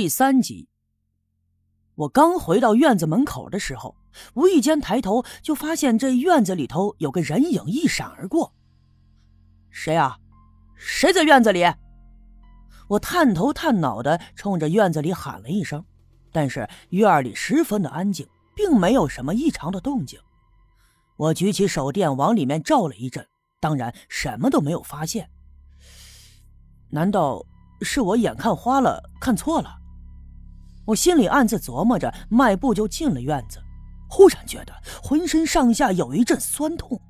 第三集。我刚回到院子门口的时候，无意间抬头就发现这院子里头有个人影一闪而过。谁啊？谁在院子里？我探头探脑的冲着院子里喊了一声，但是院里十分的安静，并没有什么异常的动静。我举起手电往里面照了一阵，当然什么都没有发现。难道是我眼看花了，看错了？我心里暗自琢磨着，迈步就进了院子。忽然觉得浑身上下有一阵酸痛，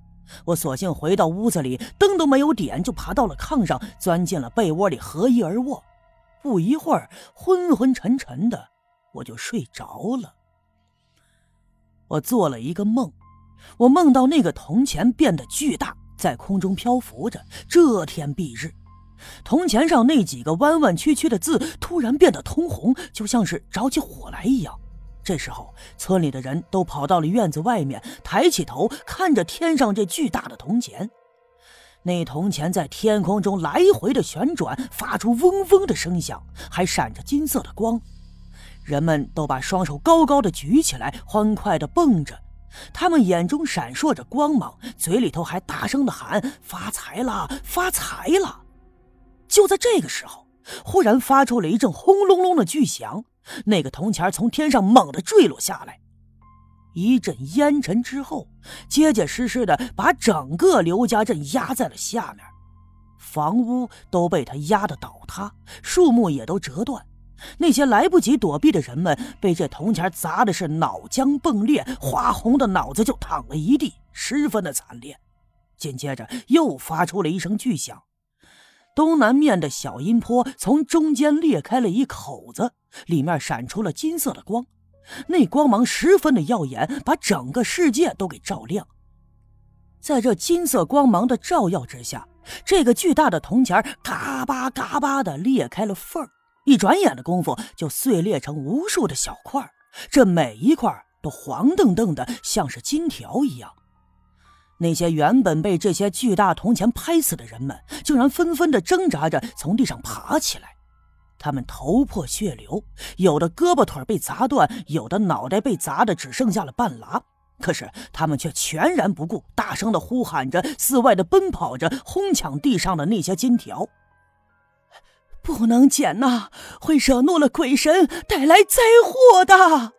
我索性回到屋子里，灯都没有点，就爬到了炕上，钻进了被窝里，合衣而卧。不一会儿，昏昏沉沉的，我就睡着了。我做了一个梦，我梦到那个铜钱变得巨大，在空中漂浮着，遮天蔽日。铜钱上那几个弯弯曲曲的字突然变得通红，就像是着起火来一样。这时候，村里的人都跑到了院子外面，抬起头看着天上这巨大的铜钱。那铜钱在天空中来回的旋转，发出嗡嗡的声响，还闪着金色的光。人们都把双手高高的举起来，欢快的蹦着，他们眼中闪烁着光芒，嘴里头还大声的喊：“发财了，发财了！”就在这个时候，忽然发出了一阵轰隆隆的巨响，那个铜钱从天上猛地坠落下来，一阵烟尘之后，结结实实的把整个刘家镇压在了下面，房屋都被他压得倒塌，树木也都折断，那些来不及躲避的人们被这铜钱砸的是脑浆迸裂，花红的脑子就躺了一地，十分的惨烈。紧接着又发出了一声巨响。东南面的小阴坡从中间裂开了一口子，里面闪出了金色的光，那光芒十分的耀眼，把整个世界都给照亮。在这金色光芒的照耀之下，这个巨大的铜钱嘎巴嘎巴的裂开了缝一转眼的功夫就碎裂成无数的小块这每一块都黄澄澄的，像是金条一样。那些原本被这些巨大铜钱拍死的人们，竟然纷纷的挣扎着从地上爬起来。他们头破血流，有的胳膊腿被砸断，有的脑袋被砸的只剩下了半拉。可是他们却全然不顾，大声的呼喊着，四外的奔跑着，哄抢地上的那些金条。不能捡呐，会惹怒了鬼神，带来灾祸的。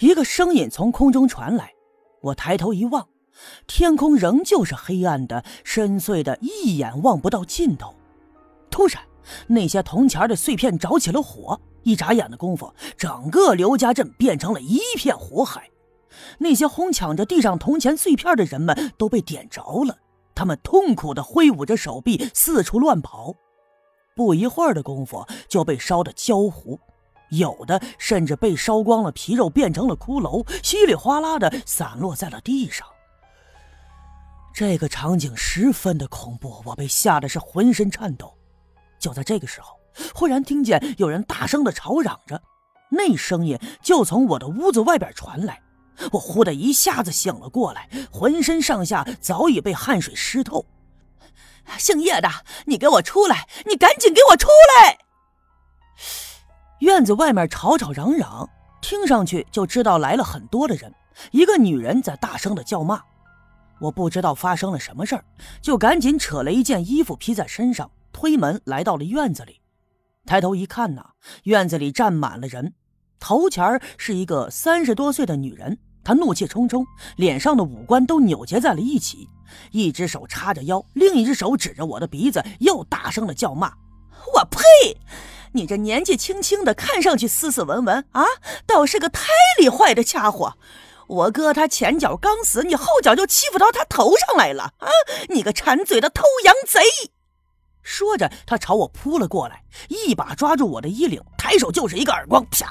一个声音从空中传来，我抬头一望。天空仍旧是黑暗的、深邃的，一眼望不到尽头。突然，那些铜钱的碎片着起了火，一眨眼的功夫，整个刘家镇变成了一片火海。那些哄抢着地上铜钱碎片的人们都被点着了，他们痛苦地挥舞着手臂，四处乱跑。不一会儿的功夫，就被烧得焦糊，有的甚至被烧光了皮肉，变成了骷髅，稀里哗啦地散落在了地上。这个场景十分的恐怖，我被吓得是浑身颤抖。就在这个时候，忽然听见有人大声的吵嚷着，那声音就从我的屋子外边传来。我忽的一下子醒了过来，浑身上下早已被汗水湿透。姓叶的，你给我出来！你赶紧给我出来！院子外面吵吵嚷嚷，听上去就知道来了很多的人。一个女人在大声的叫骂。我不知道发生了什么事儿，就赶紧扯了一件衣服披在身上，推门来到了院子里。抬头一看呐，院子里站满了人。头前儿是一个三十多岁的女人，她怒气冲冲，脸上的五官都扭结在了一起，一只手叉着腰，另一只手指着我的鼻子，又大声的叫骂：“我呸！你这年纪轻轻的，看上去斯斯文文啊，倒是个胎里坏的家伙！”我哥他前脚刚死，你后脚就欺负到他头上来了啊！你个馋嘴的偷羊贼！说着，他朝我扑了过来，一把抓住我的衣领，抬手就是一个耳光，啪！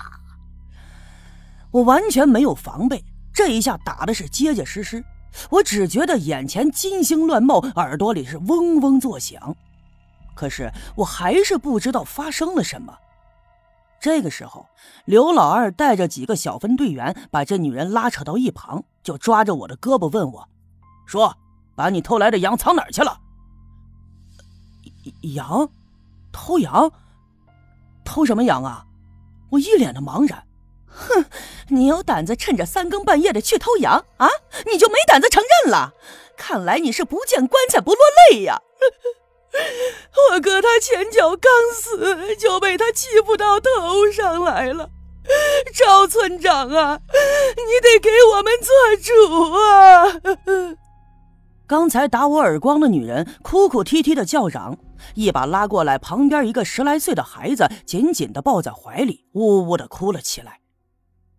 我完全没有防备，这一下打的是结结实实。我只觉得眼前金星乱冒，耳朵里是嗡嗡作响，可是我还是不知道发生了什么。这个时候，刘老二带着几个小分队员把这女人拉扯到一旁，就抓着我的胳膊问我：“说，把你偷来的羊藏哪儿去了？”羊？偷羊？偷什么羊啊？我一脸的茫然。哼，你有胆子趁着三更半夜的去偷羊啊？你就没胆子承认了？看来你是不见棺材不落泪呀！我哥他前脚刚死，就被他欺负到头上来了。赵村长啊，你得给我们做主啊！刚才打我耳光的女人哭哭啼啼的叫嚷，一把拉过来旁边一个十来岁的孩子，紧紧的抱在怀里，呜呜的哭了起来。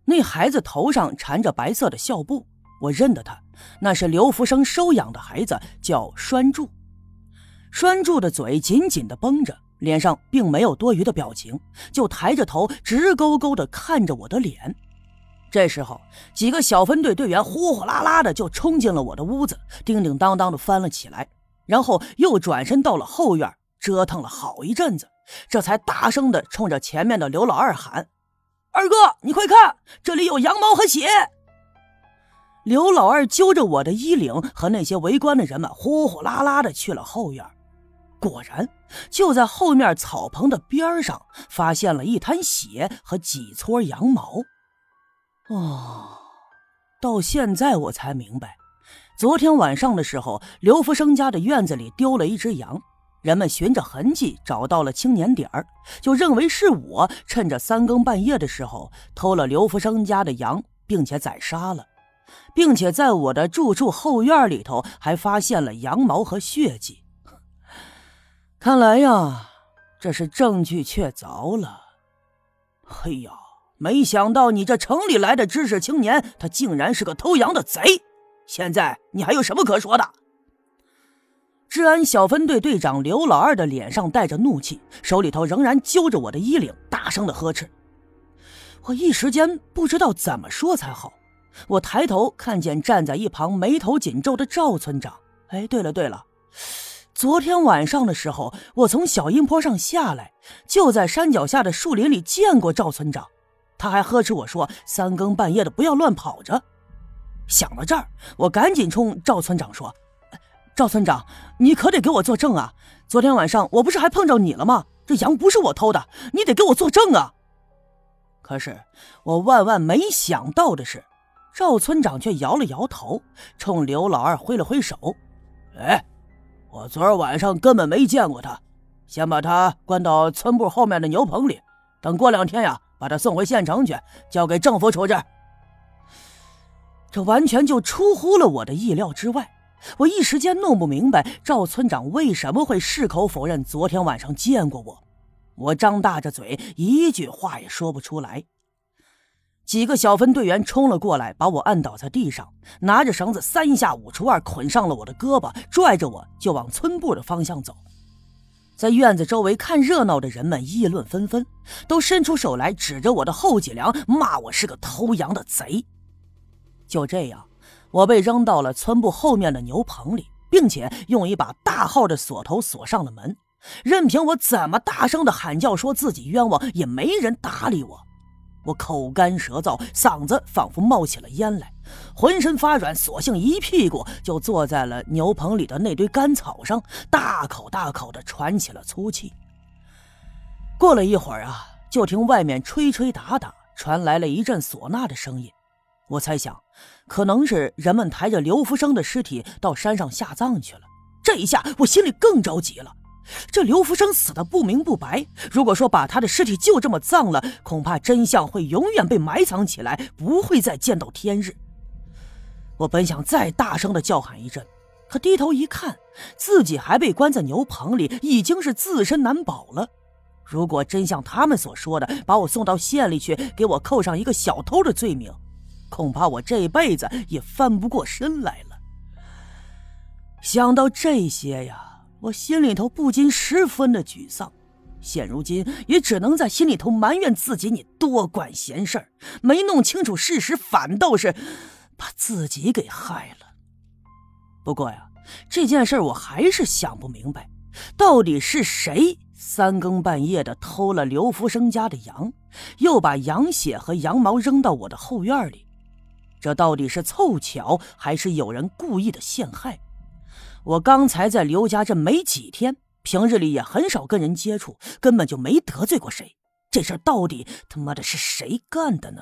那孩子头上缠着白色的孝布，我认得他，那是刘福生收养的孩子，叫栓柱。栓柱的嘴紧紧的绷着，脸上并没有多余的表情，就抬着头直勾勾的看着我的脸。这时候，几个小分队队员呼呼啦啦的就冲进了我的屋子，叮叮当当的翻了起来，然后又转身到了后院，折腾了好一阵子，这才大声的冲着前面的刘老二喊。二哥，你快看，这里有羊毛和血！刘老二揪着我的衣领，和那些围观的人们呼呼啦啦的去了后院。果然，就在后面草棚的边上，发现了一滩血和几撮羊毛。哦，到现在我才明白，昨天晚上的时候，刘福生家的院子里丢了一只羊。人们循着痕迹找到了青年点儿，就认为是我趁着三更半夜的时候偷了刘福生家的羊，并且宰杀了，并且在我的住处后院里头还发现了羊毛和血迹。看来呀，这是证据确凿了。嘿呀，没想到你这城里来的知识青年，他竟然是个偷羊的贼！现在你还有什么可说的？治安小分队队长刘老二的脸上带着怒气，手里头仍然揪着我的衣领，大声的呵斥。我一时间不知道怎么说才好。我抬头看见站在一旁眉头紧皱的赵村长。哎，对了对了，昨天晚上的时候，我从小阴坡上下来，就在山脚下的树林里见过赵村长。他还呵斥我说：“三更半夜的不要乱跑着。”想到这儿，我赶紧冲赵村长说。赵村长，你可得给我作证啊！昨天晚上我不是还碰着你了吗？这羊不是我偷的，你得给我作证啊！可是我万万没想到的是，赵村长却摇了摇头，冲刘老二挥了挥手：“哎，我昨儿晚上根本没见过他，先把他关到村部后面的牛棚里，等过两天呀，把他送回县城去，交给政府处置。”这完全就出乎了我的意料之外。我一时间弄不明白赵村长为什么会矢口否认昨天晚上见过我。我张大着嘴，一句话也说不出来。几个小分队员冲了过来，把我按倒在地上，拿着绳子三下五除二捆上了我的胳膊，拽着我就往村部的方向走。在院子周围看热闹的人们议论纷纷，都伸出手来指着我的后脊梁，骂我是个偷羊的贼。就这样。我被扔到了村部后面的牛棚里，并且用一把大号的锁头锁上了门。任凭我怎么大声的喊叫，说自己冤枉，也没人搭理我。我口干舌燥，嗓子仿佛冒起了烟来，浑身发软，索性一屁股就坐在了牛棚里的那堆干草上，大口大口的喘起了粗气。过了一会儿啊，就听外面吹吹打打，传来了一阵唢呐的声音。我猜想，可能是人们抬着刘福生的尸体到山上下葬去了。这一下，我心里更着急了。这刘福生死的不明不白，如果说把他的尸体就这么葬了，恐怕真相会永远被埋藏起来，不会再见到天日。我本想再大声的叫喊一阵，可低头一看，自己还被关在牛棚里，已经是自身难保了。如果真像他们所说的，把我送到县里去，给我扣上一个小偷的罪名。恐怕我这辈子也翻不过身来了。想到这些呀，我心里头不禁十分的沮丧。现如今也只能在心里头埋怨自己：你多管闲事儿，没弄清楚事实，反倒是把自己给害了。不过呀，这件事我还是想不明白，到底是谁三更半夜的偷了刘福生家的羊，又把羊血和羊毛扔到我的后院里。这到底是凑巧，还是有人故意的陷害？我刚才在刘家镇没几天，平日里也很少跟人接触，根本就没得罪过谁。这事到底他妈的是谁干的呢？